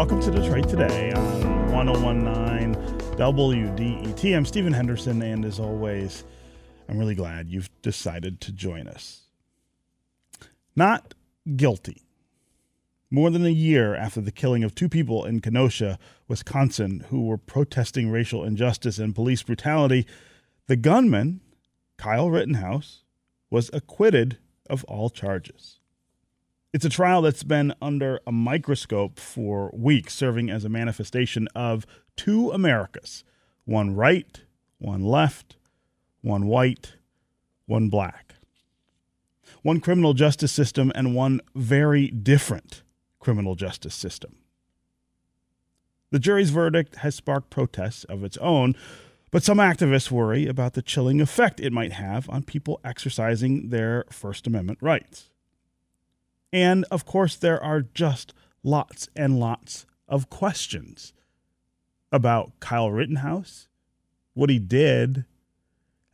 welcome to Detroit Today on 1019 WDET. I'm Stephen Henderson, and as always, I'm really glad you've decided to join us. Not guilty. More than a year after the killing of two people in Kenosha, Wisconsin, who were protesting racial injustice and police brutality, the gunman, Kyle Rittenhouse, was acquitted of all charges. It's a trial that's been under a microscope for weeks, serving as a manifestation of two Americas one right, one left, one white, one black. One criminal justice system and one very different criminal justice system. The jury's verdict has sparked protests of its own, but some activists worry about the chilling effect it might have on people exercising their First Amendment rights. And of course, there are just lots and lots of questions about Kyle Rittenhouse, what he did,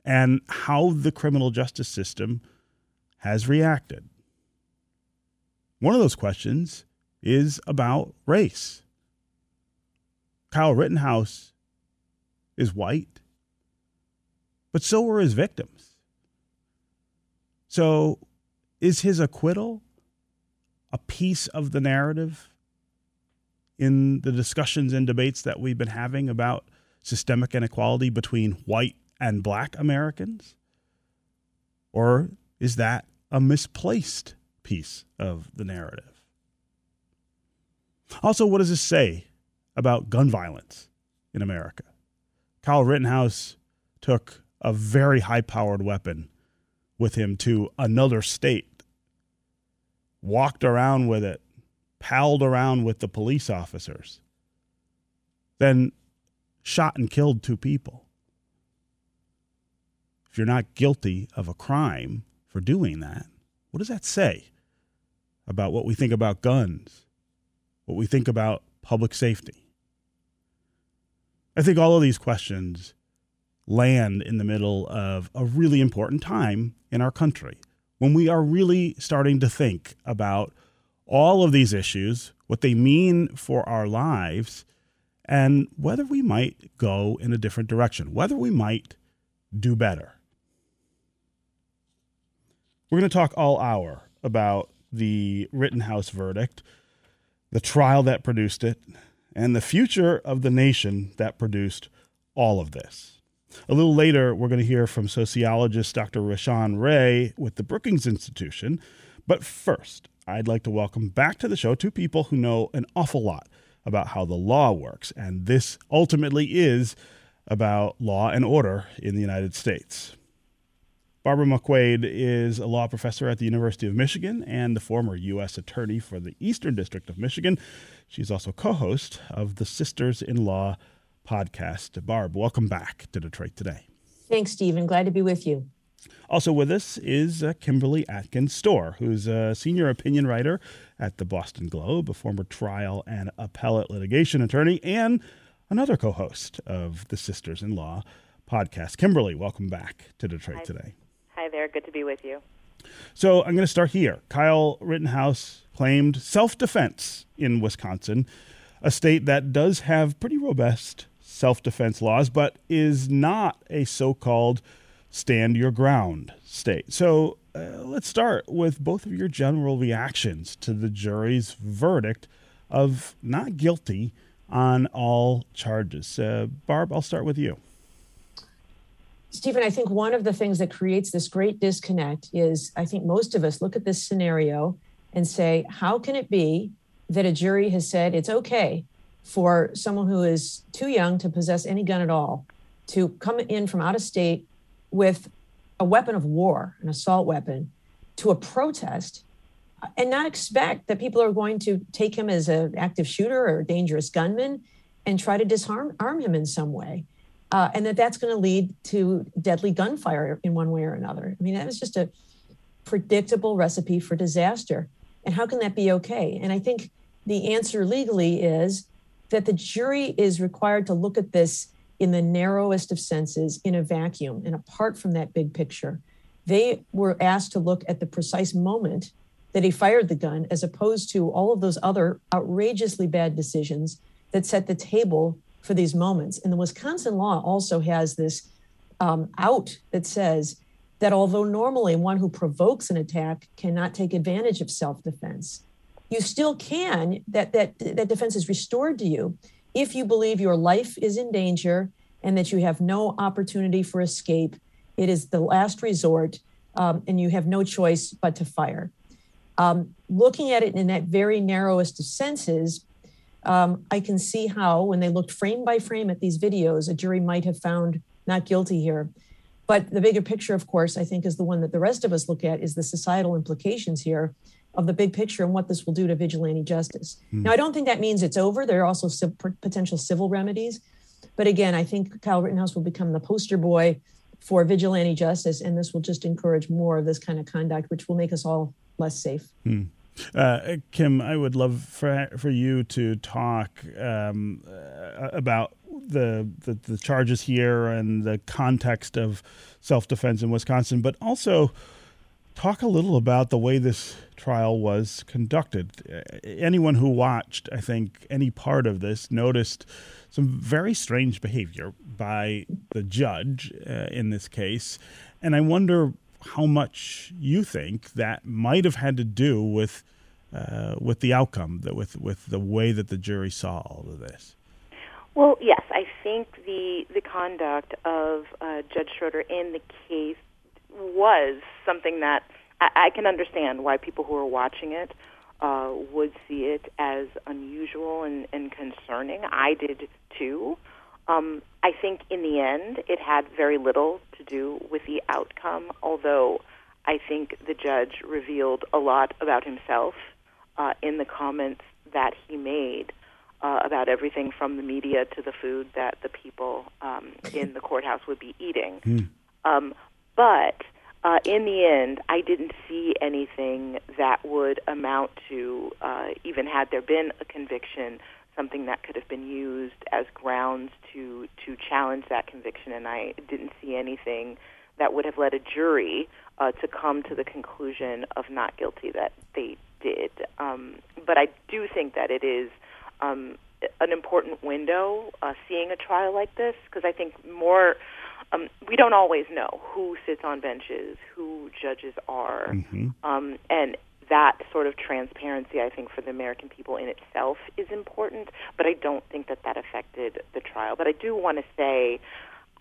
and how the criminal justice system has reacted. One of those questions is about race. Kyle Rittenhouse is white, but so were his victims. So is his acquittal a piece of the narrative in the discussions and debates that we've been having about systemic inequality between white and black Americans? Or is that a misplaced piece of the narrative? Also, what does this say about gun violence in America? Kyle Rittenhouse took a very high powered weapon with him to another state, walked around with it, palled around with the police officers, then shot and killed two people. If you're not guilty of a crime for doing that, what does that say about what we think about guns, what we think about public safety? I think all of these questions land in the middle of a really important time in our country when we are really starting to think about all of these issues, what they mean for our lives, and whether we might go in a different direction, whether we might do better. We're going to talk all hour about the Rittenhouse verdict, the trial that produced it, and the future of the nation that produced all of this. A little later, we're going to hear from sociologist Dr. Rashawn Ray with the Brookings Institution. But first, I'd like to welcome back to the show two people who know an awful lot about how the law works. And this ultimately is about law and order in the United States. Barbara McQuade is a law professor at the University of Michigan and the former U.S. Attorney for the Eastern District of Michigan. She's also co host of the Sisters in Law podcast. Barb, welcome back to Detroit Today. Thanks, Stephen. Glad to be with you. Also with us is uh, Kimberly Atkins Stohr, who's a senior opinion writer at the Boston Globe, a former trial and appellate litigation attorney, and another co host of the Sisters in Law podcast. Kimberly, welcome back to Detroit Hi. Today. Hi there. Good to be with you. So I'm going to start here. Kyle Rittenhouse claimed self defense in Wisconsin, a state that does have pretty robust self defense laws, but is not a so called stand your ground state. So uh, let's start with both of your general reactions to the jury's verdict of not guilty on all charges. Uh, Barb, I'll start with you. Stephen, I think one of the things that creates this great disconnect is I think most of us look at this scenario and say, how can it be that a jury has said it's okay for someone who is too young to possess any gun at all to come in from out of state with a weapon of war, an assault weapon, to a protest and not expect that people are going to take him as an active shooter or a dangerous gunman and try to disarm arm him in some way? uh, and that that's going to lead to deadly gunfire in one way or another. I mean, that was just a predictable recipe for disaster. And how can that be okay? And I think the answer legally is that the jury is required to look at this in the narrowest of senses in a vacuum and apart from that big picture. They were asked to look at the precise moment that he fired the gun, as opposed to all of those other outrageously bad decisions that set the table for these moments. And the Wisconsin law also has this um, out that says that although normally one who provokes an attack cannot take advantage of self defense, you still can, that, that, that defense is restored to you if you believe your life is in danger and that you have no opportunity for escape. It is the last resort, um, and you have no choice but to fire. Um, looking at it in that very narrowest of senses, um, I can see how, when they looked frame by frame at these videos, a jury might have found not guilty here. But the bigger picture, of course, I think is the one that the rest of us look at is the societal implications here of the big picture and what this will do to vigilante justice. Mm. Now, I don't think that means it's over. There are also potential civil remedies. But again, I think Kyle Rittenhouse will become the poster boy for vigilante justice, and this will just encourage more of this kind of conduct, which will make us all less safe. Hmm. Uh, Kim, I would love for for you to talk um, uh, about the, the, the charges here and the context of self defense in Wisconsin, but also talk a little about the way this trial was conducted. Anyone who watched, I think, any part of this noticed some very strange behavior by the judge uh, in this case, and I wonder how much you think that might have had to do with uh, with the outcome, with with the way that the jury saw all of this. Well, yes, I think the the conduct of uh, Judge Schroeder in the case was something that I, I can understand why people who are watching it uh, would see it as unusual and, and concerning. I did too. Um, I think in the end, it had very little to do with the outcome, although I think the judge revealed a lot about himself uh, in the comments that he made uh, about everything from the media to the food that the people um, in the courthouse would be eating. Mm. Um, but uh, in the end, I didn't see anything that would amount to, uh, even had there been a conviction, something that could have been used as grounds to to challenge that conviction, and I didn't see anything that would have led a jury uh, to come to the conclusion of not guilty that they did. Um, but I do think that it is um, an important window uh, seeing a trial like this because I think more. Um, we don't always know who sits on benches, who judges are, mm-hmm. um, and that sort of transparency, I think, for the American people in itself is important, but I don't think that that affected the trial. But I do want to say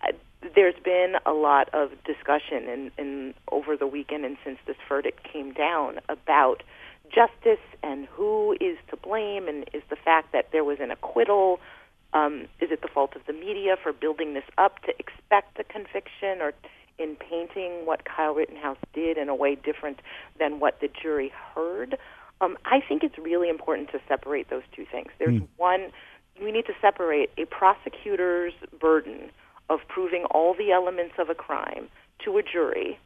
uh, there's been a lot of discussion in, in over the weekend and since this verdict came down about justice and who is to blame, and is the fact that there was an acquittal. Um, is it the fault of the media for building this up to expect a conviction, or in painting what Kyle Rittenhouse did in a way different than what the jury heard. Um, I think it's really important to separate those two things. There's mm. one, we need to separate a prosecutor's burden of proving all the elements of a crime to a jury,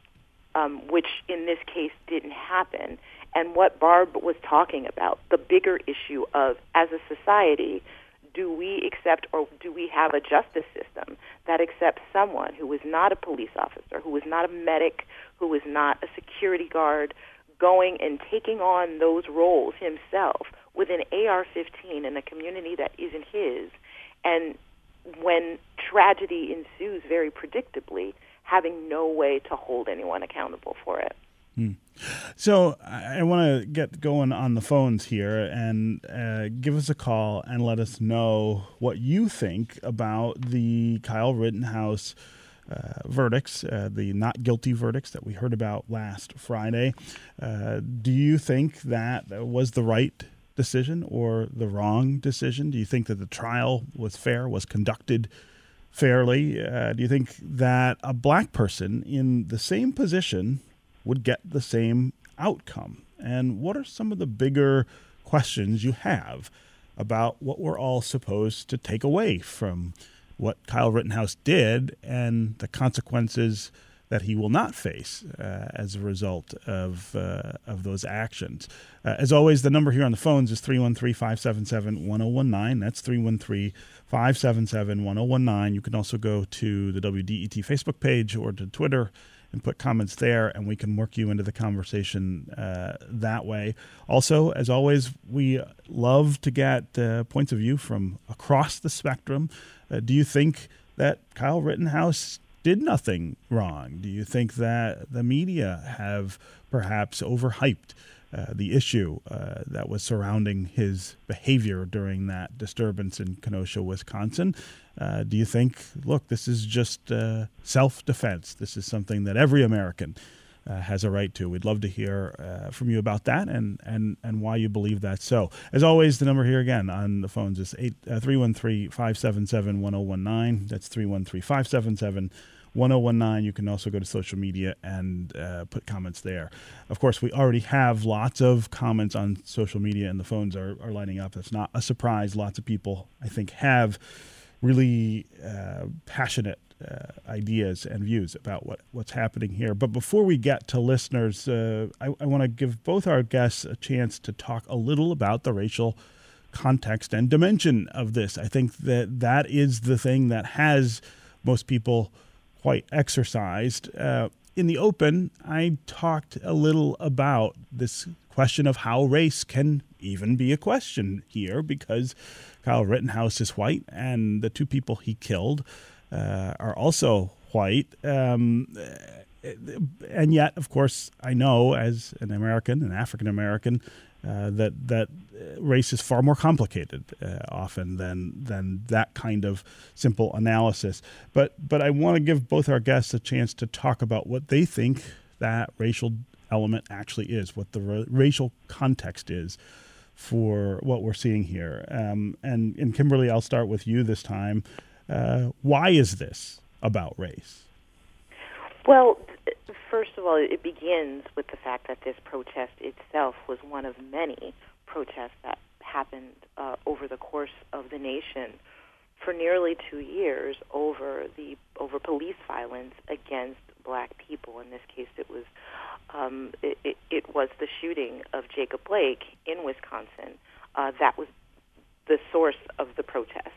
um, which in this case didn't happen, and what Barb was talking about, the bigger issue of, as a society, do we accept or do we have a justice system that accepts someone who is not a police officer, who is not a medic, who is not a security guard, going and taking on those roles himself with an AR 15 in a community that isn't his? And when tragedy ensues very predictably, having no way to hold anyone accountable for it. Hmm. So I want to get going on the phones here and uh, give us a call and let us know what you think about the Kyle Rittenhouse uh, verdicts, uh, the not guilty verdicts that we heard about last Friday. Uh, do you think that was the right decision or the wrong decision? Do you think that the trial was fair, was conducted fairly? Uh, do you think that a black person in the same position would get the same outcome? And what are some of the bigger questions you have about what we're all supposed to take away from what Kyle Rittenhouse did and the consequences that he will not face uh, as a result of uh, of those actions. Uh, as always, the number here on the phones is 313 577 1019. That's 313 577 1019. You can also go to the WDET Facebook page or to Twitter and put comments there, and we can work you into the conversation uh, that way. Also, as always, we love to get uh, points of view from across the spectrum. Uh, do you think that Kyle Rittenhouse did nothing wrong? Do you think that the media have perhaps overhyped? Uh, the issue uh, that was surrounding his behavior during that disturbance in Kenosha, Wisconsin. Uh, do you think, look, this is just uh, self defense? This is something that every American uh, has a right to. We'd love to hear from you about that and, and, and why you believe that. So, as always, the number here again on the phones is 313 577 1019. That's 313 577 1019. You can also go to social media and uh, put comments there. Of course, we already have lots of comments on social media, and the phones are, are lighting up. That's not a surprise. Lots of people, I think, have really uh, passionate uh, ideas and views about what, what's happening here. But before we get to listeners, uh, I, I want to give both our guests a chance to talk a little about the racial context and dimension of this. I think that that is the thing that has most people quite exercised. Uh, in the open, I talked a little about this question of how race can even be a question here because Kyle Rittenhouse is white and the two people he killed uh, are also white. Um, and yet, of course, I know as an American, an African American, uh, that that race is far more complicated uh, often than than that kind of simple analysis. But but I want to give both our guests a chance to talk about what they think that racial element actually is, what the ra- racial context is for what we're seeing here. Um, and and Kimberly, I'll start with you this time. Uh, why is this about race? Well, first of all, it begins with the fact that this protest itself was one of many protests that happened uh, over the course of the nation for nearly two years over the over police violence against black people. In this case, it was um, it, it, it was the shooting of Jacob Blake in Wisconsin. Uh, that was the source of the protest.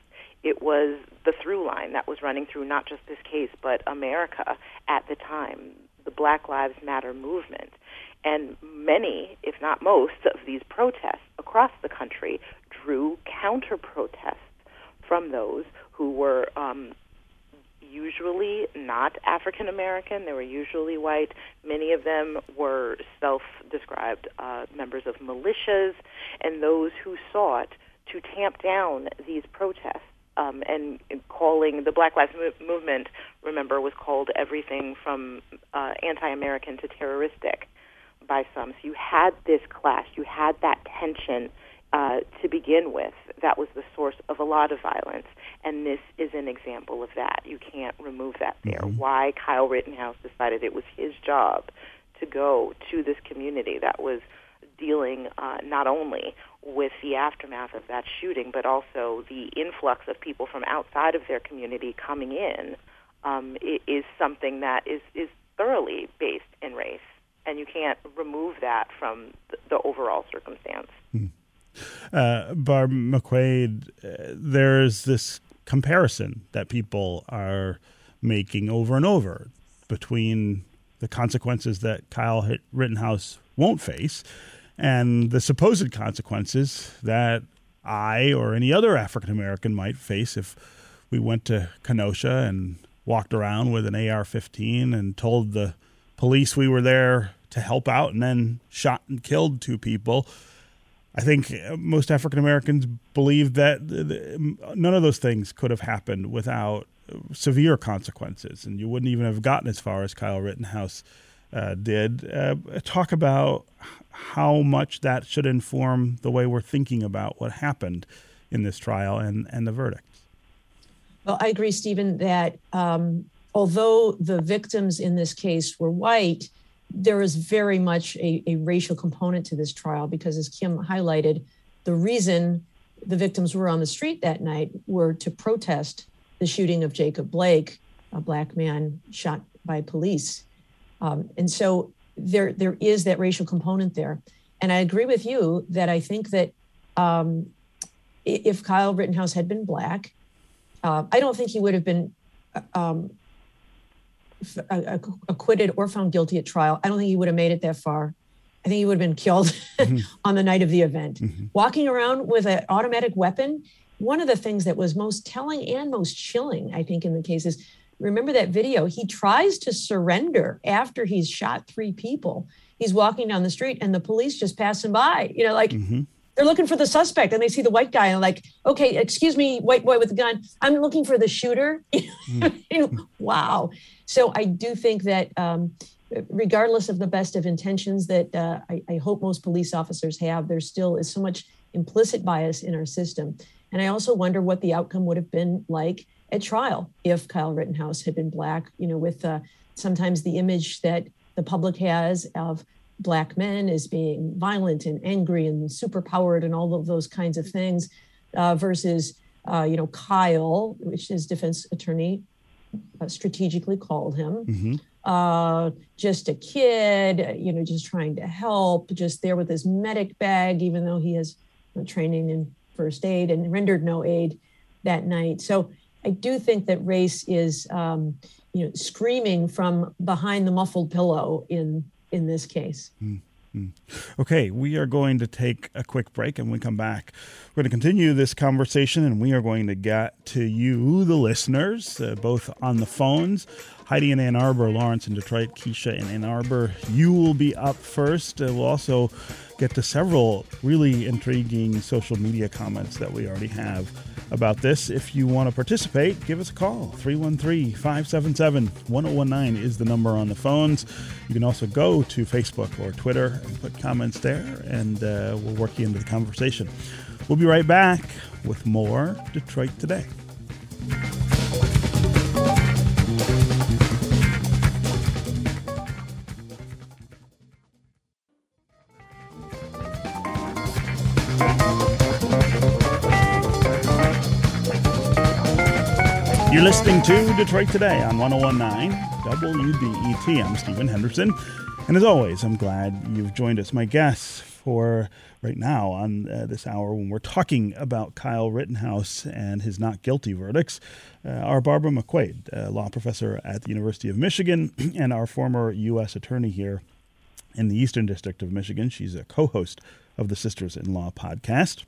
It was the through line that was running through not just this case, but America at the time the Black Lives Matter movement. And many, if not most, of these protests across the country drew counter protests from those who were um, usually not African American. They were usually white. Many of them were self described uh, members of militias and those who sought to tamp down these protests um, and calling the Black Lives Movement, remember, was called everything from uh, anti-American to terroristic by some. So you had this clash, you had that tension uh, to begin with. That was the source of a lot of violence, and this is an example of that. You can't remove that there. Mm-hmm. Why Kyle Rittenhouse decided it was his job to go to this community that was dealing uh, not only with the aftermath of that shooting, but also the influx of people from outside of their community coming in, um, is something that is, is thoroughly based in race. And you can't remove that from the, the overall circumstance. Hmm. Uh, Barb McQuade, uh, there's this comparison that people are making over and over between the consequences that Kyle Rittenhouse won't face and the supposed consequences that I or any other African American might face if we went to Kenosha and walked around with an AR 15 and told the police we were there to help out and then shot and killed two people. I think most African Americans believe that none of those things could have happened without severe consequences, and you wouldn't even have gotten as far as Kyle Rittenhouse uh, did. Uh, talk about how much that should inform the way we're thinking about what happened in this trial and, and the verdict. Well, I agree, Stephen, that um, although the victims in this case were white, there is very much a, a racial component to this trial because, as Kim highlighted, the reason the victims were on the street that night were to protest the shooting of Jacob Blake, a black man shot by police. Um, and so there there is that racial component there. And I agree with you that I think that um, if Kyle Rittenhouse had been black, uh, I don't think he would have been uh, um, acquitted or found guilty at trial, I don't think he would have made it that far. I think he would have been killed mm-hmm. on the night of the event. Mm-hmm. Walking around with an automatic weapon, one of the things that was most telling and most chilling, I think, in the case is remember that video? He tries to surrender after he's shot three people. He's walking down the street and the police just pass him by, you know, like mm-hmm. They're looking for the suspect and they see the white guy and like, okay, excuse me, white boy with a gun. I'm looking for the shooter. mm-hmm. wow. So I do think that um, regardless of the best of intentions that uh, I, I hope most police officers have, there still is so much implicit bias in our system. And I also wonder what the outcome would have been like at trial if Kyle Rittenhouse had been black, you know, with uh, sometimes the image that the public has of black men as being violent and angry and superpowered and all of those kinds of things uh, versus, uh, you know, Kyle, which his defense attorney uh, strategically called him. Mm-hmm. Uh, just a kid, you know, just trying to help, just there with his medic bag, even though he has training in first aid and rendered no aid that night. So I do think that race is, um, you know, screaming from behind the muffled pillow in in this case. Mm-hmm. Okay, we are going to take a quick break and we come back, we're going to continue this conversation and we are going to get to you, the listeners, uh, both on the phones. Heidi in Ann Arbor, Lawrence in Detroit, Keisha in Ann Arbor. You will be up first. Uh, we'll also get to several really intriguing social media comments that we already have about this. If you want to participate, give us a call. 313 577 1019 is the number on the phones. You can also go to Facebook or Twitter and put comments there, and uh, we'll work you into the conversation. We'll be right back with more Detroit Today. Listening to Detroit Today on 1019 WDET. I'm Stephen Henderson. And as always, I'm glad you've joined us. My guests for right now on uh, this hour when we're talking about Kyle Rittenhouse and his not guilty verdicts uh, are Barbara McQuade, a law professor at the University of Michigan and our former U.S. attorney here in the Eastern District of Michigan. She's a co host of the Sisters in Law podcast.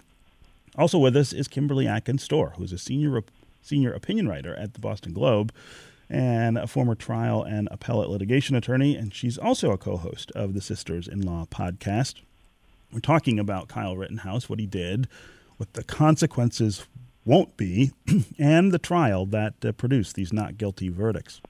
Also with us is Kimberly Atkins Stohr, who's a senior senior opinion writer at the Boston Globe and a former trial and appellate litigation attorney. And she's also a co host of the Sisters in Law podcast. We're talking about Kyle Rittenhouse, what he did, what the consequences won't be, and the trial that uh, produced these not guilty verdicts.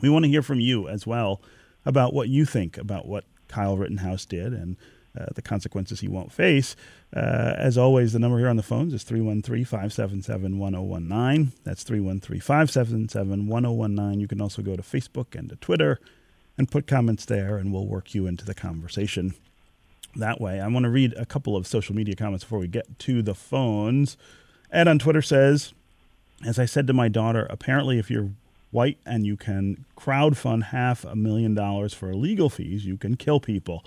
We want to hear from you as well about what you think about what Kyle Rittenhouse did and uh, the consequences he won't face. Uh, as always, the number here on the phones is 313 577 1019. That's 313 577 1019. You can also go to Facebook and to Twitter and put comments there, and we'll work you into the conversation that way. I want to read a couple of social media comments before we get to the phones. Ed on Twitter says, As I said to my daughter, apparently, if you're white and you can crowd fund half a million dollars for legal fees, you can kill people.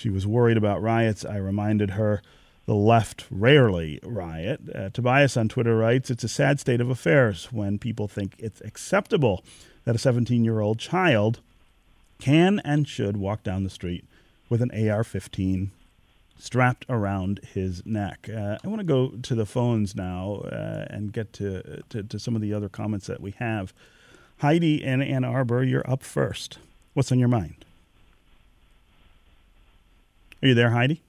She was worried about riots. I reminded her the left rarely riot. Uh, Tobias on Twitter writes It's a sad state of affairs when people think it's acceptable that a 17 year old child can and should walk down the street with an AR 15 strapped around his neck. Uh, I want to go to the phones now uh, and get to, to, to some of the other comments that we have. Heidi in Ann Arbor, you're up first. What's on your mind? Are you there, Heidi?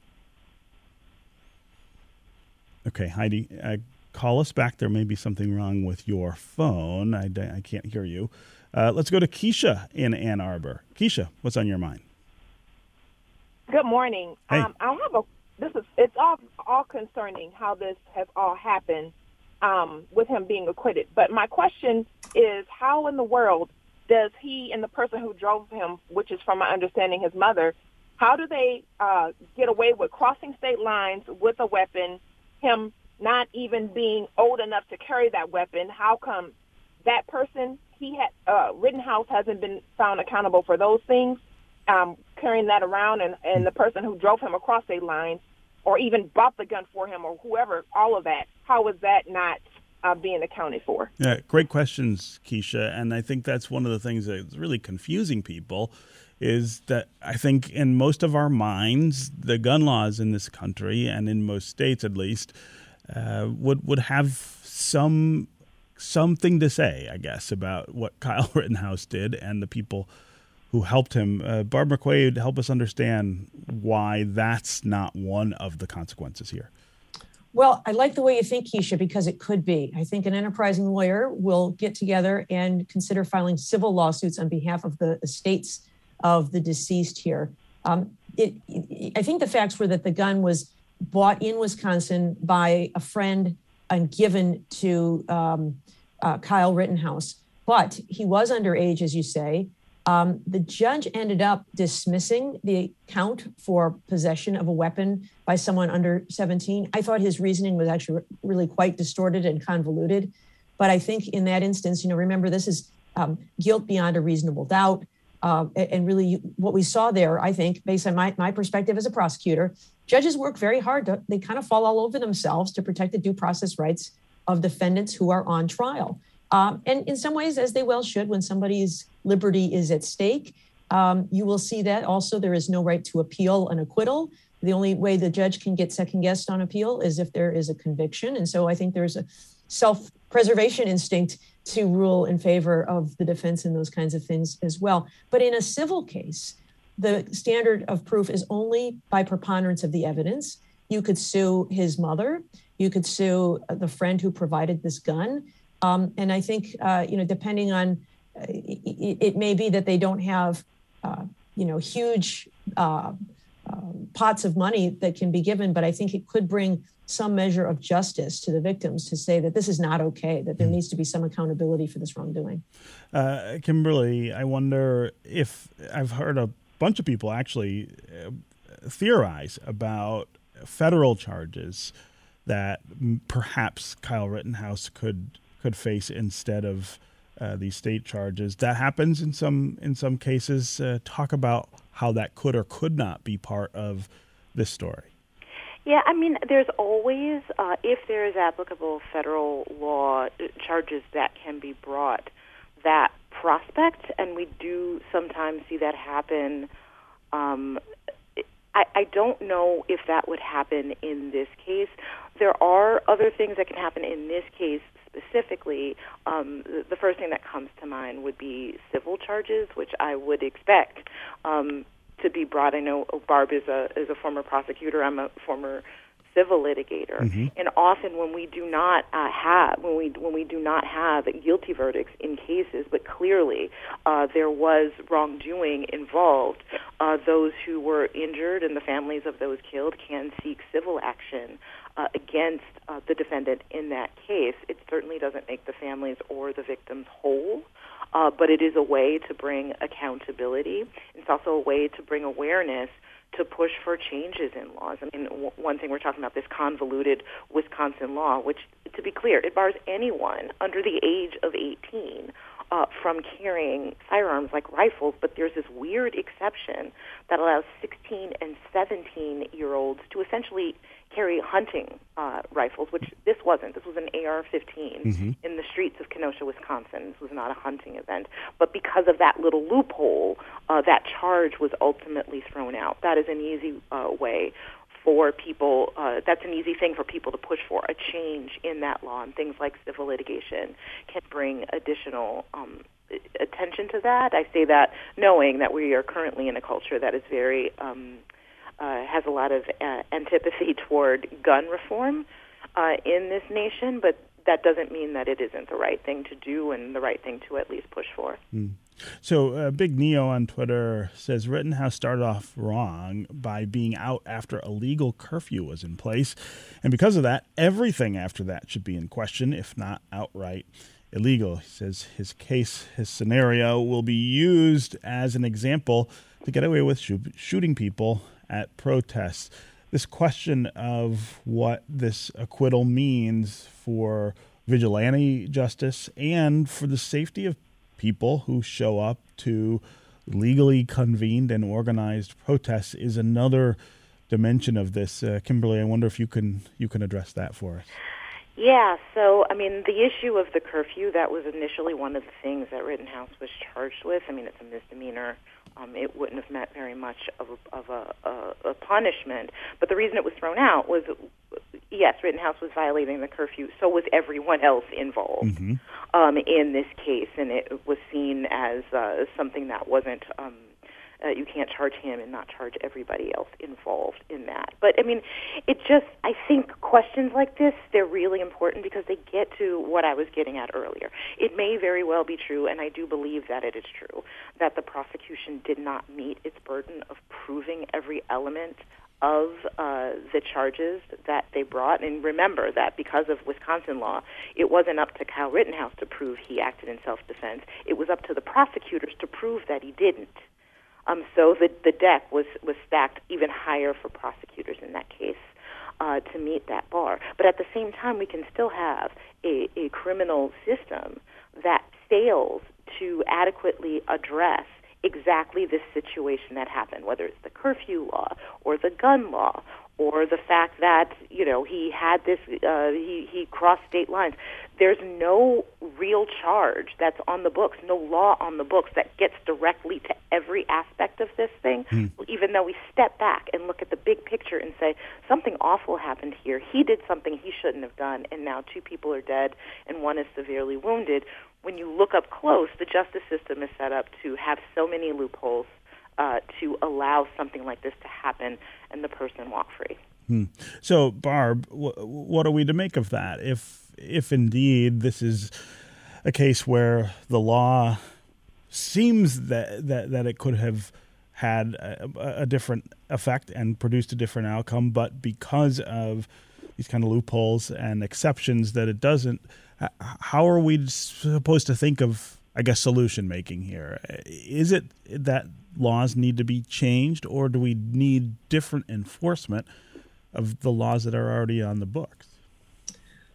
Okay, Heidi, uh, call us back. There may be something wrong with your phone. I, I can't hear you. Uh, let's go to Keisha in Ann Arbor. Keisha, what's on your mind? Good morning. Hey. Um, I have a. This is it's all all concerning how this has all happened um, with him being acquitted. But my question is, how in the world does he and the person who drove him, which is from my understanding his mother, how do they uh, get away with crossing state lines with a weapon? Him not even being old enough to carry that weapon. How come that person he had uh, Rittenhouse hasn't been found accountable for those things? Um, carrying that around, and and the person who drove him across state lines, or even bought the gun for him, or whoever, all of that. How is that not uh, being accounted for? Yeah, great questions, Keisha. And I think that's one of the things that's really confusing people is that I think in most of our minds, the gun laws in this country and in most states at least uh, would would have some something to say, I guess, about what Kyle Rittenhouse did and the people who helped him. Uh, Barb McQuade, help us understand why that's not one of the consequences here. Well, I like the way you think, Keisha, because it could be. I think an enterprising lawyer will get together and consider filing civil lawsuits on behalf of the estates of the deceased here. Um, it, it, I think the facts were that the gun was bought in Wisconsin by a friend and given to um, uh, Kyle Rittenhouse. But he was underage, as you say. Um, the judge ended up dismissing the count for possession of a weapon by someone under 17. I thought his reasoning was actually really quite distorted and convoluted. But I think in that instance, you know, remember this is um, guilt beyond a reasonable doubt. Uh, and really, what we saw there, I think, based on my, my perspective as a prosecutor, judges work very hard. To, they kind of fall all over themselves to protect the due process rights of defendants who are on trial. Um, and in some ways, as they well should, when somebody's liberty is at stake, um, you will see that also there is no right to appeal an acquittal. The only way the judge can get second guessed on appeal is if there is a conviction. And so I think there's a self preservation instinct to rule in favor of the defense and those kinds of things as well. But in a civil case, the standard of proof is only by preponderance of the evidence. You could sue his mother, you could sue the friend who provided this gun. Um, and I think, uh, you know, depending on, uh, it, it, may be that they don't have, uh, you know, huge uh, um, pots of money that can be given, but I think it could bring some measure of justice to the victims to say that this is not okay, that there hmm. needs to be some accountability for this wrongdoing. Uh, Kimberly, I wonder if I've heard a bunch of people actually uh, theorize about federal charges that perhaps Kyle Rittenhouse could could face instead of uh, these state charges. That happens in some in some cases. Uh, talk about how that could or could not be part of this story. Yeah, I mean, there's always, uh, if there is applicable federal law uh, charges that can be brought, that prospect, and we do sometimes see that happen. Um, I, I don't know if that would happen in this case. There are other things that can happen in this case specifically, um, the, the, first thing that comes to mind would be civil charges, which I would expect um, to be brought. I know Barb is a is a former prosecutor. I'm a former civil litigator, mm-hmm. and often when we do not uh, have when we when we do not have guilty verdicts in cases, but clearly uh, there was wrongdoing involved, uh, those who were injured and the families of those killed can seek civil action uh, against uh, the defendant in that case. It certainly doesn't make the families or the victims whole, uh, but it is a way to bring accountability. It's also a way to bring awareness to push for changes in laws. I mean, w- one thing we're talking about this convoluted Wisconsin law, which, to be clear, it bars anyone under the age of 18 uh, from carrying firearms like rifles, but there's this weird exception that allows 16 and 17 year olds to essentially carry hunting uh, rifles, which this wasn't. This was an AR-15 mm-hmm. in the streets of Kenosha, Wisconsin. This was not a hunting event, but because of that little loophole, uh, that charge was ultimately thrown out. That is an easy uh, way for people. Uh, that's an easy thing for people to push for a change in that law, and things like civil litigation can bring additional. Um, attention to that. I say that knowing that we are currently in a culture that is very um, uh, has a lot of uh, antipathy toward gun reform uh, in this nation, but that doesn't mean that it isn't the right thing to do and the right thing to at least push for. Mm. So, uh, Big Neo on Twitter says Rittenhouse started off wrong by being out after a legal curfew was in place. And because of that, everything after that should be in question, if not outright illegal. He says his case, his scenario will be used as an example to get away with shooting people at protests. This question of what this acquittal means for vigilante justice and for the safety of people who show up to legally convened and organized protests is another dimension of this. Uh, Kimberly, I wonder if you can you can address that for us. Yeah, so I mean, the issue of the curfew that was initially one of the things that Rittenhouse was charged with. I mean, it's a misdemeanor. Um, it wouldn't have met very much of a, of a, a, a punishment. But the reason it was thrown out was, yes, Rittenhouse was violating the curfew. So was everyone else involved Mm-hmm. um, in this case, and it was seen as uh, something that wasn't. Um, uh, you can't charge him and not charge everybody else involved in that. But I mean, it just I think questions like this they're really important because they get to what I was getting at earlier. It may very well be true, and I do believe that it is true that the prosecution did not meet its burden of proving every element of uh, the charges that they brought. And remember that because of Wisconsin law, it wasn't up to Kyle Rittenhouse to prove he acted in self-defense. It was up to the prosecutors to prove that he didn't. Um, so the the deck was was stacked even higher for prosecutors in that case uh, to meet that bar. But at the same time, we can still have a, a criminal system that fails to adequately address exactly this situation that happened, whether it's the curfew law or the gun law or the fact that you know he had this uh, he he crossed state lines. There's no real charge that's on the books, no law on the books that gets directly to every aspect of this thing. Even though we step back and look at the big picture and say something awful happened here, he did something he shouldn't have done, and now two people are dead and one is severely wounded. When you look up close, the justice system is set up to have so many loopholes uh, to allow something like this to happen and the person walk free. So, Barb, wh- what are we to make of that? If if indeed this is a case where the law seems that that, that it could have had a, a different effect and produced a different outcome, but because of these kind of loopholes and exceptions that it doesn't, how are we supposed to think of, I guess, solution making here? Is it that laws need to be changed, or do we need different enforcement of the laws that are already on the books?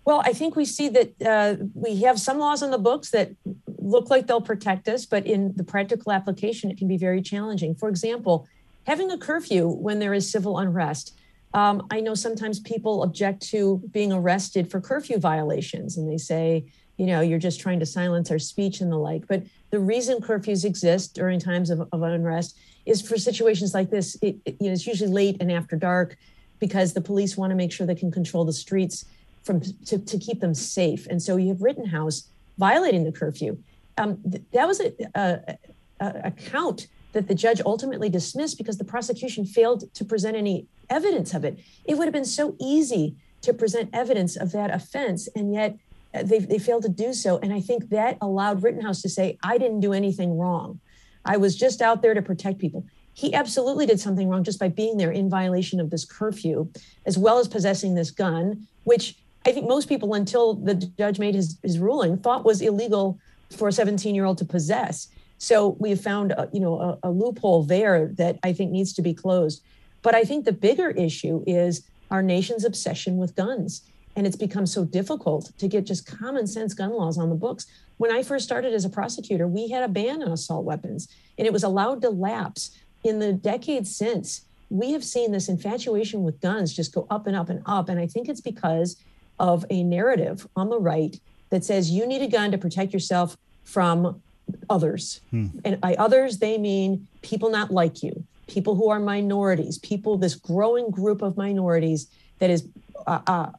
Well, I think we see that uh, we have some laws on the books that look like they'll protect us, but in the practical application, it can be very challenging. For example, having a curfew when there is civil unrest. Um, I know sometimes people object to being arrested for curfew violations, and they say, you know, you're just trying to silence our speech and the like. But the reason curfews exist during times of, of unrest is for situations like this. It, it, you know, it's usually late and after dark because the police want to make sure they can control the streets from to, to keep them safe. And so you have Rittenhouse violating the curfew. Um, th- that was a, a, a, count that the judge ultimately dismissed because the prosecution failed to present any evidence of it. It would have been so easy to present evidence of that offense, and yet they, they failed to do so. And I think that allowed Rittenhouse to say, I didn't do anything wrong. I was just out there to protect people. He absolutely did something wrong just by being there in violation of this curfew, as well as possessing this gun, which I think most people, until the judge made his, his ruling, thought was illegal for a 17 year old to possess. So we have found, a, you know, a, a loophole there that I think needs to be closed. But I think the bigger issue is our nation's obsession with guns. And it's become so difficult to get just common sense gun laws on the books. When I first started as a prosecutor, we had a ban on assault weapons, and it was allowed to lapse. In the decades since, we have seen this infatuation with guns just go up and up and up. And I think it's because of a narrative on the right that says you need a gun to protect yourself from others. And by others, they mean people not like you, people who are minorities, people, this growing group of minorities that is uh, uh,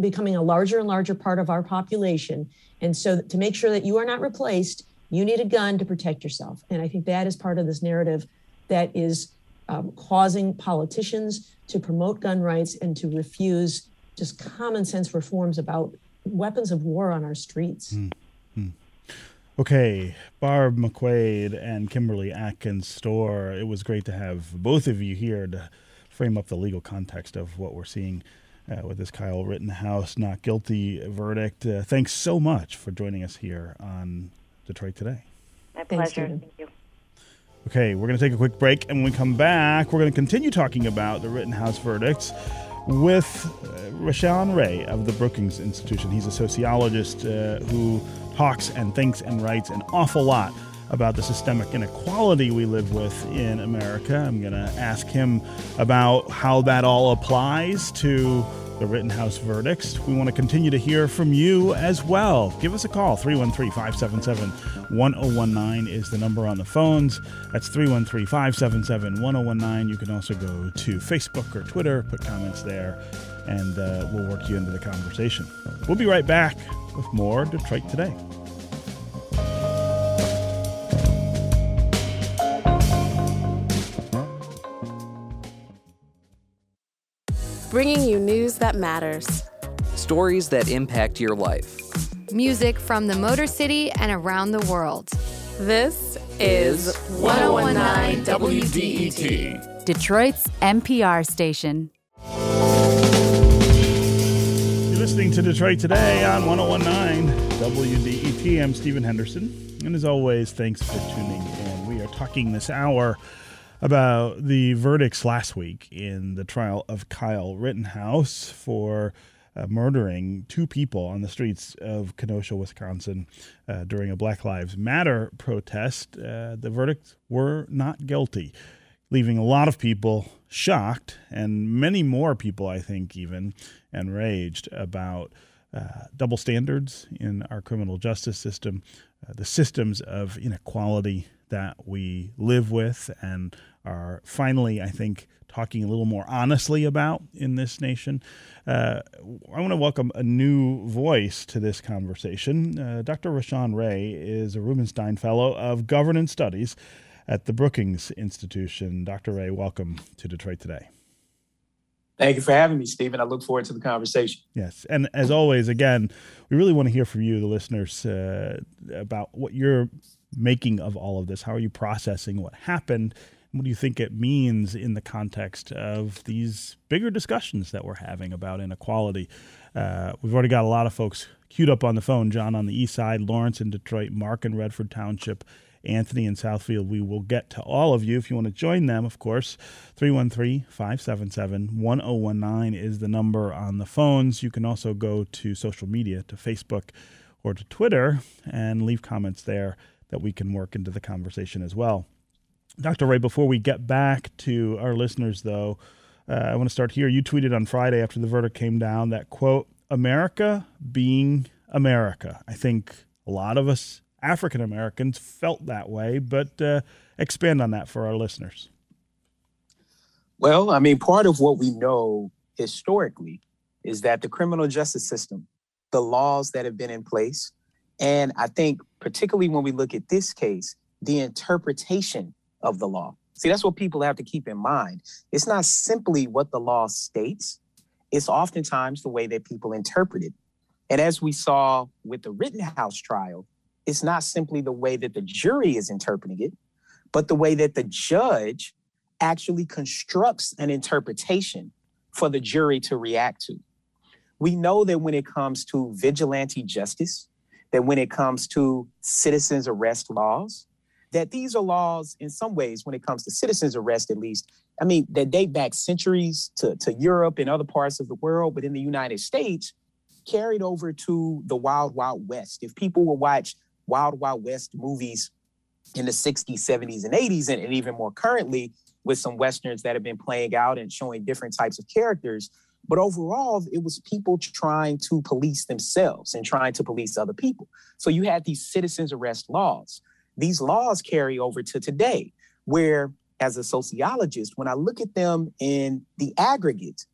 becoming a larger and larger part of our population. And so, to make sure that you are not replaced, you need a gun to protect yourself. And I think that is part of this narrative that is um, causing politicians to promote gun rights and to refuse just common sense reforms about weapons of war on our streets. Okay, Barb McQuade and Kimberly Atkins Stohr. It was great to have both of you here to frame up the legal context of what we're seeing uh, with this Kyle Rittenhouse not guilty verdict. Uh, thanks so much for joining us here on Detroit Today. My pleasure. Stephen. Thank you. Okay, we're going to take a quick break, and when we come back, we're going to continue talking about the Rittenhouse verdicts with uh, Rashawn Ray of the Brookings Institution. He's a sociologist uh, who talks and thinks and writes an awful lot about the systemic inequality we live with in America. I'm going to ask him about how that all applies to the Rittenhouse verdicts. We want to continue to hear from you as well. Give us a call. 313 577 1019 is the number on the phones. That's 313 577 1019. You can also go to Facebook or Twitter, put comments there, and uh, we'll work you into the conversation. We'll be right back with more Detroit Today. Bringing you news that matters, stories that impact your life, music from the Motor City and around the world. This is 1019 WDET, Detroit's NPR station. You're listening to Detroit Today on 1019 WDET. I'm Stephen Henderson. And as always, thanks for tuning in. We are talking this hour about the verdicts last week in the trial of Kyle Rittenhouse for uh, murdering two people on the streets of Kenosha, Wisconsin, uh, during a Black Lives Matter protest. Uh, the verdicts were not guilty, leaving a lot of people shocked, and many more people, I think, even enraged about. Uh, double standards in our criminal justice system, uh, the systems of inequality that we live with and are finally, I think, talking a little more honestly about in this nation. Uh, I want to welcome a new voice to this conversation. Uh, Dr. Rashawn Ray is a Rubenstein Fellow of Governance Studies at the Brookings Institution. Dr. Ray, welcome to Detroit Today. Thank you for having me, Stephen. I look forward to the conversation. Yes. And as always, again, we really want to hear from you, the listeners, uh, about what you're making of all of this. How are you processing what happened? What do you think it means in the context of these bigger discussions that we're having about inequality? Uh, we've already got a lot of folks queued up on the phone. John on the east side, Lawrence in Detroit, Mark in Redford Township, Anthony in Southfield. We will get to all of you if you want to join them, of course. 313 577 1019 is the number on the phones. You can also go to social media, to Facebook or to Twitter, and leave comments there that we can work into the conversation as well. Dr. Ray, before we get back to our listeners, though, uh, I want to start here. You tweeted on Friday after the verdict came down that, quote, America being America. I think a lot of us African Americans felt that way, but uh, expand on that for our listeners. Well, I mean, part of what we know historically is that the criminal justice system, the laws that have been in place, and I think particularly when we look at this case, the interpretation of the law. See, that's what people have to keep in mind. It's not simply what the law states, it's oftentimes the way that people interpret it. And as we saw with the Rittenhouse trial, it's not simply the way that the jury is interpreting it, but the way that the judge actually constructs an interpretation for the jury to react to. We know that when it comes to vigilante justice, that when it comes to citizens arrest laws, that these are laws in some ways, when it comes to citizens arrest at least, I mean, that date back centuries to, to Europe and other parts of the world, but in the United States, carried over to the Wild Wild West. If people will watch Wild Wild West movies in the 60s, 70s, and 80s, and, and even more currently with some Westerns that have been playing out and showing different types of characters, but overall, it was people trying to police themselves and trying to police other people. So you had these citizens arrest laws. These laws carry over to today, where as a sociologist, when I look at them in the aggregate,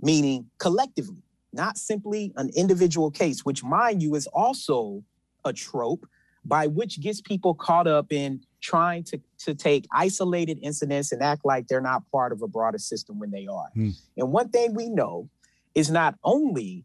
meaning collectively, not simply an individual case, which mind you is also a trope by which gets people caught up in trying to, to take isolated incidents and act like they're not part of a broader system when they are. Hmm. And one thing we know is not only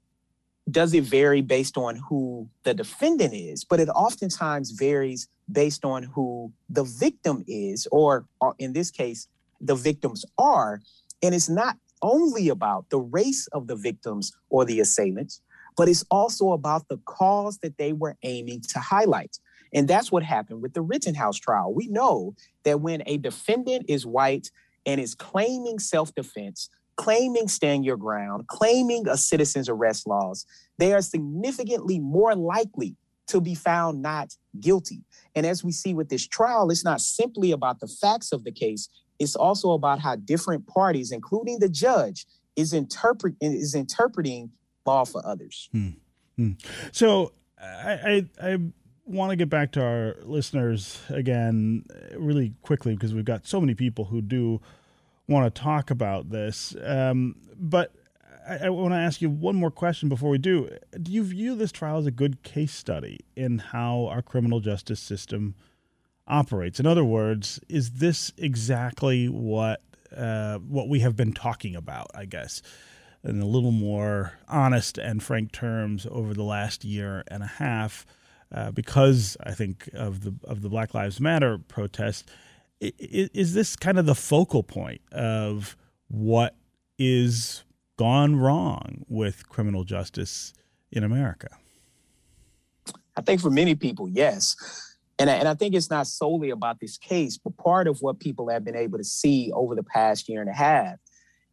does it vary based on who the defendant is, but it oftentimes varies based on who the victim is, or, or in this case, the victims are. And it's not only about the race of the victims or the assailants, but it's also about the cause that they were aiming to highlight. And that's what happened with the Rittenhouse trial. We know that when a defendant is white and is claiming self defense, claiming stand your ground, claiming a citizen's arrest laws, they are significantly more likely to be found not guilty. And as we see with this trial, it's not simply about the facts of the case, it's also about how different parties, including the judge, is interpret is interpreting law for others. Hmm. Hmm. So I, I, I want to get back to our listeners again really quickly because we've got so many people who do want to talk about this. Um, but I, I want to ask you one more question before we do. Do you view this trial as a good case study in how our criminal justice system operates? In other words, is this exactly what uh, what we have been talking about? I guess in a little more honest and frank terms over the last year and a half, uh, because I think of the of the Black Lives Matter protest. Is, is this kind of the focal point of what is gone wrong with criminal justice in America? I think for many people, yes. And I, and I think it's not solely about this case, but part of what people have been able to see over the past year and a half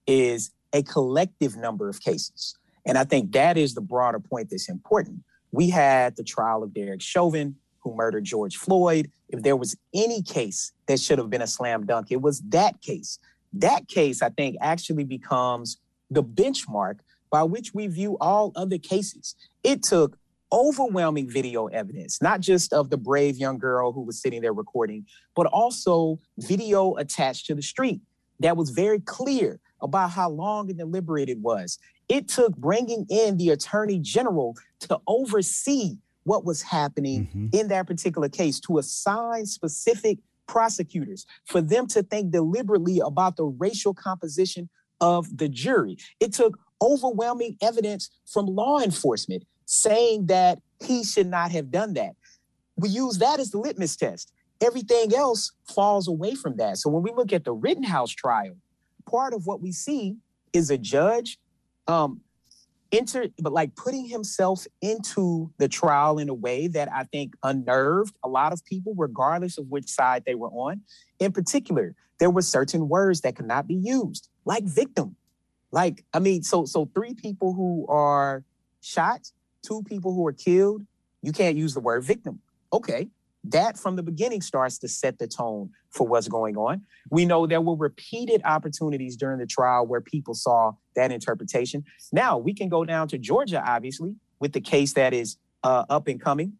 is a collective number of cases. And I think that is the broader point that's important. We had the trial of Derek Chauvin, who murdered George Floyd. If there was any case that should have been a slam dunk, it was that case. That case, I think, actually becomes the benchmark by which we view all other cases. It took overwhelming video evidence, not just of the brave young girl who was sitting there recording, but also video attached to the street that was very clear about how long and deliberate it was. It took bringing in the attorney general to oversee what was happening mm-hmm. in that particular case, to assign specific prosecutors, for them to think deliberately about the racial composition of the jury. It took overwhelming evidence from law enforcement saying that he should not have done that. We use that as the litmus test. Everything else falls away from that. So when we look at the Rittenhouse trial, part of what we see is a judge um, enter, but like putting himself into the trial in a way that I think unnerved a lot of people, regardless of which side they were on. In particular, there were certain words that could not be used, like victim. Like, I mean, so so three people who are shot, two people who are killed, you can't use the word victim. Okay. That from the beginning starts to set the tone for what's going on. We know there were repeated opportunities during the trial where people saw that interpretation. Now we can go down to Georgia, obviously, with the case that is uh, up and coming,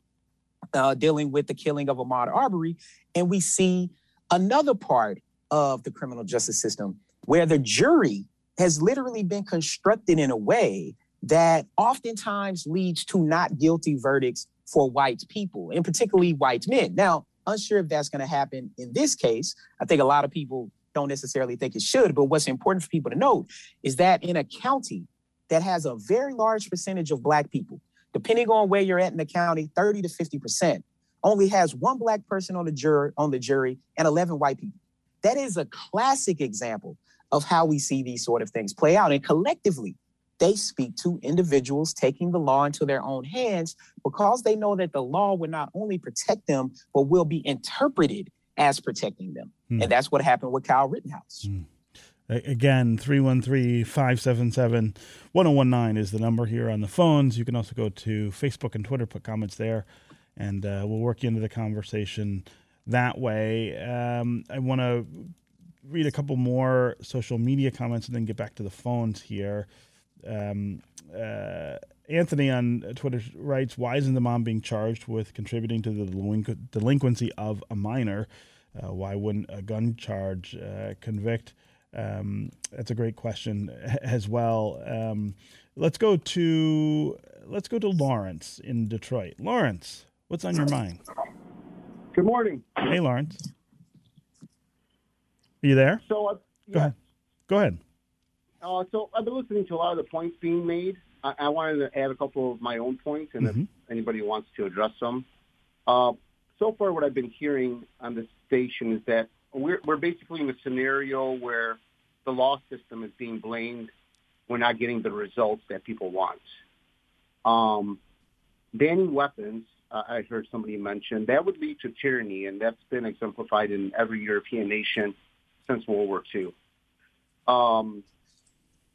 uh, dealing with the killing of Ahmaud Arbery, and we see another part of the criminal justice system where the jury has literally been constructed in a way that oftentimes leads to not guilty verdicts for white people, and particularly white men. Now, unsure if that's going to happen in this case. I think a lot of people don't necessarily think it should, but what's important for people to note is that in a county that has a very large percentage of black people, depending on where you're at in the county, 30 to 50%, only has one black person on the jury on the jury and 11 white people. That is a classic example of how we see these sort of things play out. And collectively, they speak to individuals taking the law into their own hands because they know that the law will not only protect them, but will be interpreted as protecting them. Hmm. And that's what happened with Kyle Rittenhouse. Hmm. Again, 313 577 1019 is the number here on the phones. You can also go to Facebook and Twitter, put comments there, and uh, we'll work you into the conversation that way. Um, I want to read a couple more social media comments and then get back to the phones here. Um, uh, Anthony on Twitter writes, "Why isn't the mom being charged with contributing to the delinqu- delinquency of a minor? Uh, why wouldn't a gun charge uh, convict?" Um, that's a great question as well. Um, let's go to let's go to Lawrence in Detroit. Lawrence, what's on your mind? Good morning. Hey, Lawrence. Are you there? So, uh, yeah. go ahead. Go ahead. Uh, so I've been listening to a lot of the points being made. I, I wanted to add a couple of my own points, and mm-hmm. if anybody wants to address them. Uh, so far, what I've been hearing on this station is that we're, we're basically in a scenario where the law system is being blamed. We're not getting the results that people want. Um, banning weapons, uh, I heard somebody mention, that would lead to tyranny, and that's been exemplified in every European nation since World War II. Um,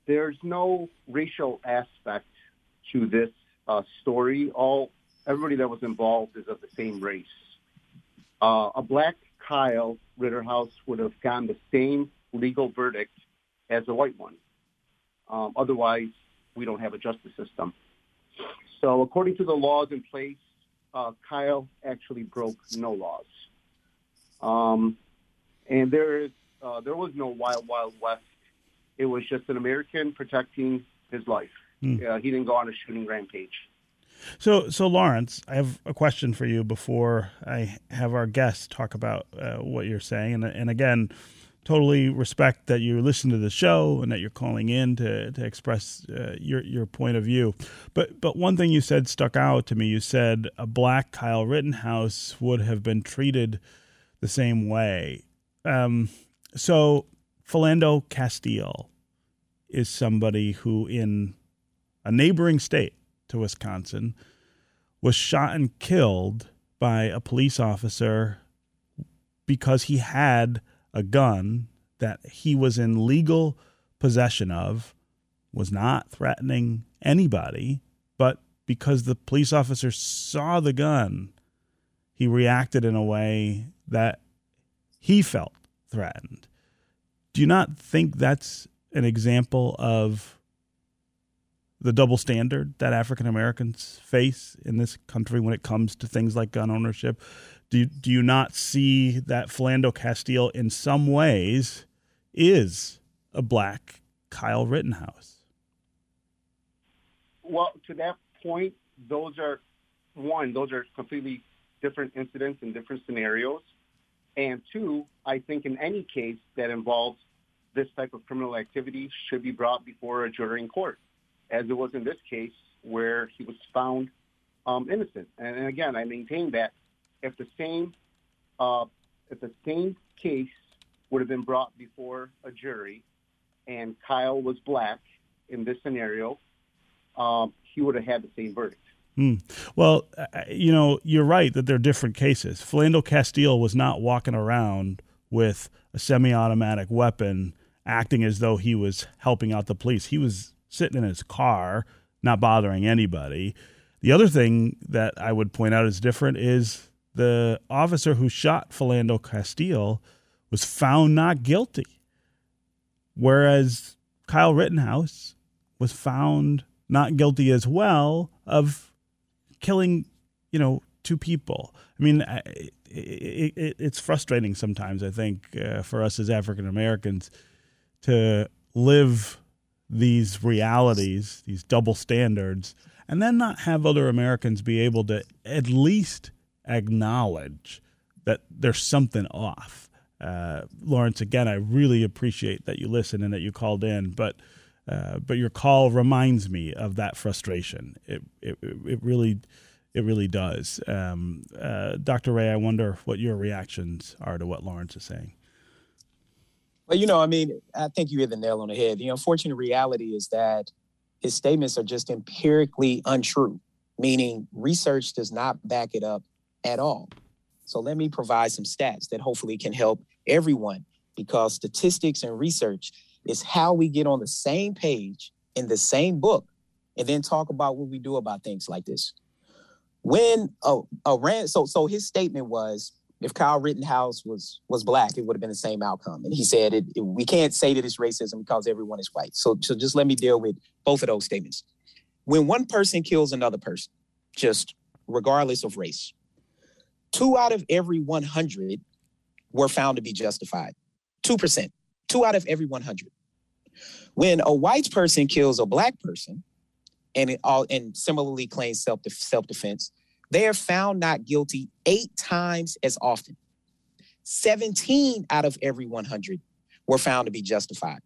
there's no racial aspect to this uh, story. All everybody that was involved is of the same race. Uh, a black Kyle Ritterhouse would have gotten the same legal verdict as a white one. Um, otherwise, we don't have a justice system. So, according to the laws in place, uh, Kyle actually broke no laws. Um, and there is uh, there was no wild wild west. It was just an American protecting his life. Mm. Uh, he didn't go on a shooting rampage. So, so Lawrence, I have a question for you before I have our guests talk about uh, what you're saying. And, and again, totally respect that you listen to the show and that you're calling in to, to express uh, your your point of view. But but one thing you said stuck out to me. You said a black Kyle Rittenhouse would have been treated the same way. Um, so Philando Castile is somebody who, in a neighboring state to Wisconsin, was shot and killed by a police officer because he had a gun that he was in legal possession of, was not threatening anybody, but because the police officer saw the gun, he reacted in a way that he felt threatened. Do you not think that's an example of the double standard that African Americans face in this country when it comes to things like gun ownership? Do, do you not see that Philando Castile, in some ways, is a black Kyle Rittenhouse? Well, to that point, those are one, those are completely different incidents and different scenarios. And two, I think in any case that involves this type of criminal activity should be brought before a jury in court, as it was in this case where he was found um, innocent. And, and, again, I maintain that if the same uh, if the same case would have been brought before a jury, and Kyle was black in this scenario, um, he would have had the same verdict. Hmm. Well, uh, you know, you're right that they're different cases. Philando Castile was not walking around with a semi-automatic weapon, acting as though he was helping out the police. He was sitting in his car, not bothering anybody. The other thing that I would point out is different is the officer who shot Philando Castile was found not guilty, whereas Kyle Rittenhouse was found not guilty as well of killing, you know, two people. I mean, it, it, it's frustrating sometimes. I think uh, for us as African Americans to live these realities, these double standards, and then not have other Americans be able to at least acknowledge that there's something off. Uh, Lawrence, again, I really appreciate that you listen and that you called in, but uh, but your call reminds me of that frustration. It it, it really it really does. Um, uh, Dr. Ray, I wonder what your reactions are to what Lawrence is saying. Well, you know, I mean, I think you hit the nail on the head. The unfortunate reality is that his statements are just empirically untrue, meaning research does not back it up at all. So let me provide some stats that hopefully can help everyone because statistics and research is how we get on the same page in the same book and then talk about what we do about things like this. When a, a ran so so his statement was if Kyle Rittenhouse was was black, it would have been the same outcome. And he said it, it, we can't say that it's racism because everyone is white. So so just let me deal with both of those statements. When one person kills another person, just regardless of race, two out of every 100 were found to be justified. 2%. Two out of every 100. When a white person kills a black person, and it all and similarly claims self self defense, they are found not guilty eight times as often. 17 out of every 100 were found to be justified.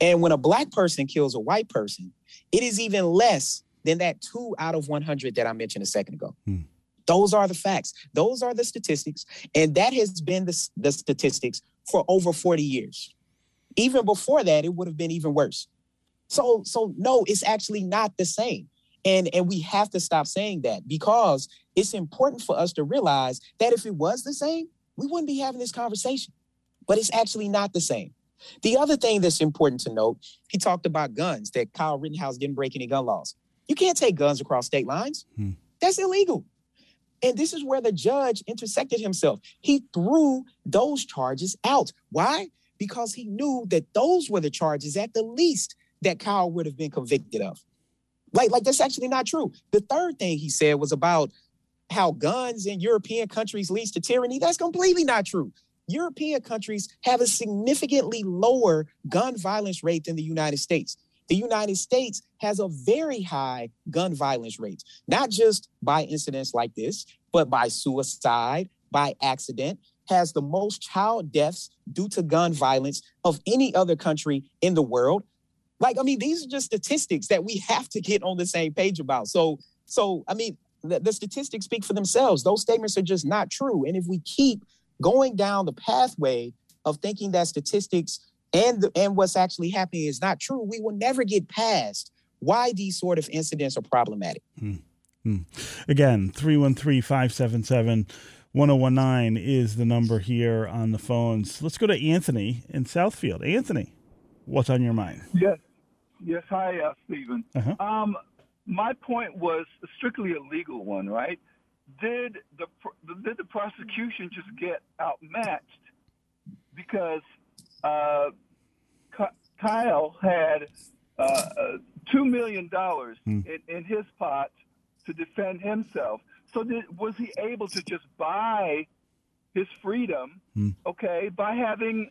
And when a black person kills a white person, it is even less than that two out of 100 that I mentioned a second ago. Hmm. Those are the facts. Those are the statistics. And that has been the, the statistics for over 40 years. Even before that, it would have been even worse. So, so no, it's actually not the same. And, and we have to stop saying that because it's important for us to realize that if it was the same, we wouldn't be having this conversation. But it's actually not the same. The other thing that's important to note, he talked about guns, that Kyle Rittenhouse didn't break any gun laws. You can't take guns across state lines. Hmm. That's illegal. And this is where the judge intersected himself. He threw those charges out. Why? Because he knew that those were the charges, at the least, that Kyle would have been convicted of. Like, like that's actually not true. The third thing he said was about how guns in European countries leads to tyranny. That's completely not true. European countries have a significantly lower gun violence rate than the United States. The United States has a very high gun violence rate, not just by incidents like this, but by suicide, by accident, has the most child deaths due to gun violence of any other country in the world. Like, I mean, these are just statistics that we have to get on the same page about. So, so I mean, the, the statistics speak for themselves. Those statements are just not true. And if we keep going down the pathway of thinking that statistics and the, and what's actually happening is not true, we will never get past why these sort of incidents are problematic. Hmm. Hmm. Again, 313 577 1019 is the number here on the phones. Let's go to Anthony in Southfield. Anthony, what's on your mind? Yes. Yes. Hi, uh, Stephen. Uh-huh. Um, my point was strictly a legal one, right? Did the did the prosecution just get outmatched because uh, Kyle had uh, uh, two million dollars hmm. in, in his pot to defend himself? So did, was he able to just buy his freedom? Hmm. Okay, by having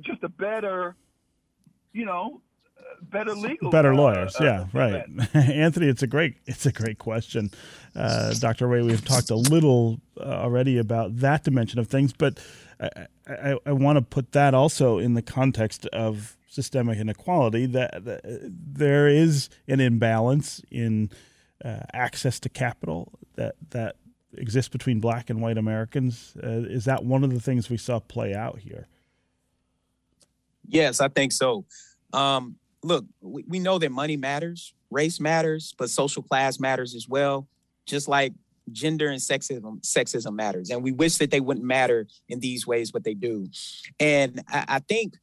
just a better, you know, better legal better uh, lawyers uh, yeah right anthony it's a great it's a great question uh, dr ray we've talked a little uh, already about that dimension of things but i, I, I want to put that also in the context of systemic inequality that, that there is an imbalance in uh, access to capital that that exists between black and white americans. Uh, is that one of the things we saw play out here? Yes i think so. Um, look, we, we know that money matters, race matters, but social class matters as well. Just like gender and sexism sexism matters. And we wish that they wouldn't matter in these ways but they do. And i, I think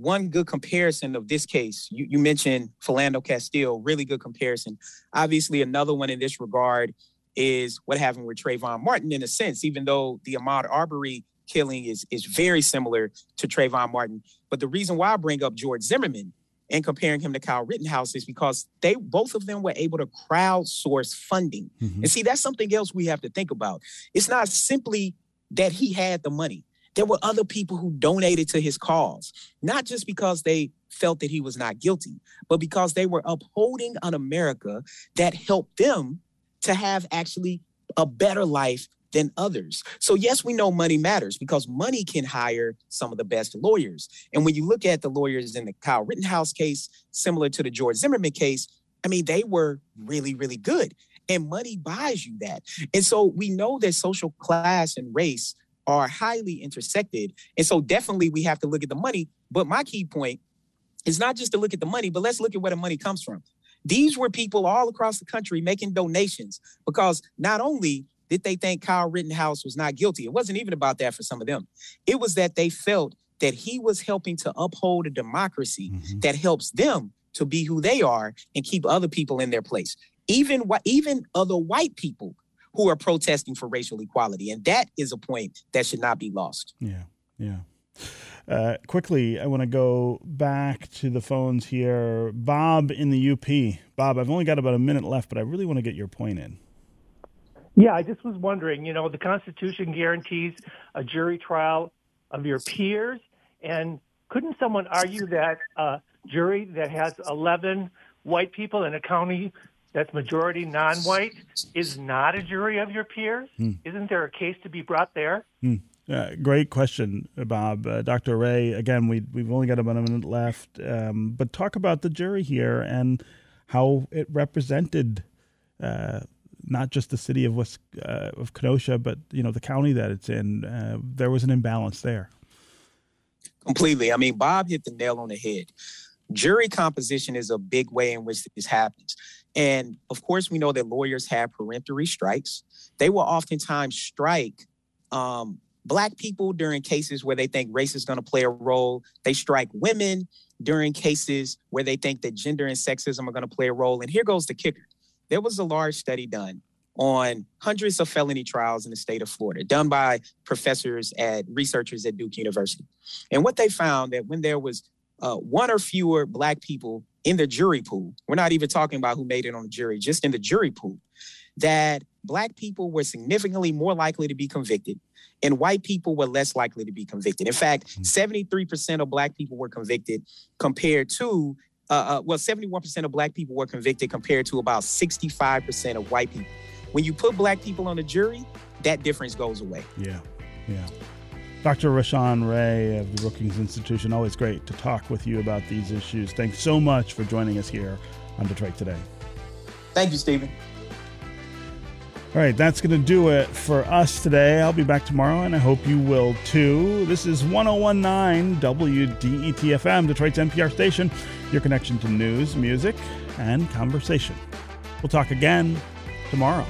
one good comparison of this case you, you mentioned philando castile really good comparison obviously another one in this regard is what happened with Trayvon Martin in a sense even though the Ahmaud Arbery killing is is very similar to Trayvon Martin but the reason why I bring up George Zimmerman and comparing him to Kyle Rittenhouse is because they both of them were able to crowdsource funding. Mm-hmm. And see, that's something else we have to think about. It's not simply that he had the money. There were other people who donated to his cause, not just because they felt that he was not guilty, but because they were upholding an America that helped them to have actually a better life than others. So, yes, we know money matters because money can hire some of the best lawyers. And when you look at the lawyers in the Kyle Rittenhouse case, similar to the George Zimmerman case, I mean, they were really, really good. And money buys you that. And so we know that social class and race are highly intersected. And so definitely we have to look at the money. But my key point is not just to look at the money, but let's look at where the money comes from. These were people all across the country making donations because not only did they think Kyle Rittenhouse was not guilty? It wasn't even about that for some of them. It was that they felt that he was helping to uphold a democracy mm-hmm. that helps them to be who they are and keep other people in their place. Even even other white people who are protesting for racial equality, and that is a point that should not be lost. Yeah, yeah. Uh, quickly, I want to go back to the phones here. Bob in the UP. Bob, I've only got about a minute left, but I really want to get your point in. Yeah, I just was wondering, you know, the Constitution guarantees a jury trial of your peers, and couldn't someone argue that a jury that has 11 white people in a county that's majority non-white is not a jury of your peers? Hmm. Isn't there a case to be brought there? Hmm. Uh, great question, Bob. Uh, Dr. Ray, again, we, we've only got about a minute left, um, but talk about the jury here and how it represented uh, not just the city of West uh, of Kenosha, but you know the county that it's in. Uh, there was an imbalance there. Completely. I mean, Bob hit the nail on the head. Jury composition is a big way in which this happens. And of course, we know that lawyers have peremptory strikes. They will oftentimes strike um, Black people during cases where they think race is going to play a role. They strike women during cases where they think that gender and sexism are going to play a role. And here goes the kicker there was a large study done on hundreds of felony trials in the state of Florida, done by professors at researchers at Duke University. And what they found that when there was uh, one or fewer black people in the jury pool, we're not even talking about who made it on the jury, just in the jury pool, that black people were significantly more likely to be convicted and white people were less likely to be convicted. In fact, 73% mm-hmm. of black people were convicted compared to, uh, uh, well, 71% of black people were convicted compared to about 65% of white people. When you put black people on the jury, that difference goes away. Yeah, yeah. Dr. Rashawn Ray of the Brookings Institution, always great to talk with you about these issues. Thanks so much for joining us here on Detroit Today. Thank you, Stephen. All right, that's going to do it for us today. I'll be back tomorrow, and I hope you will too. This is 1019 WDETFM, Detroit's NPR station, your connection to news, music, and conversation. We'll talk again tomorrow.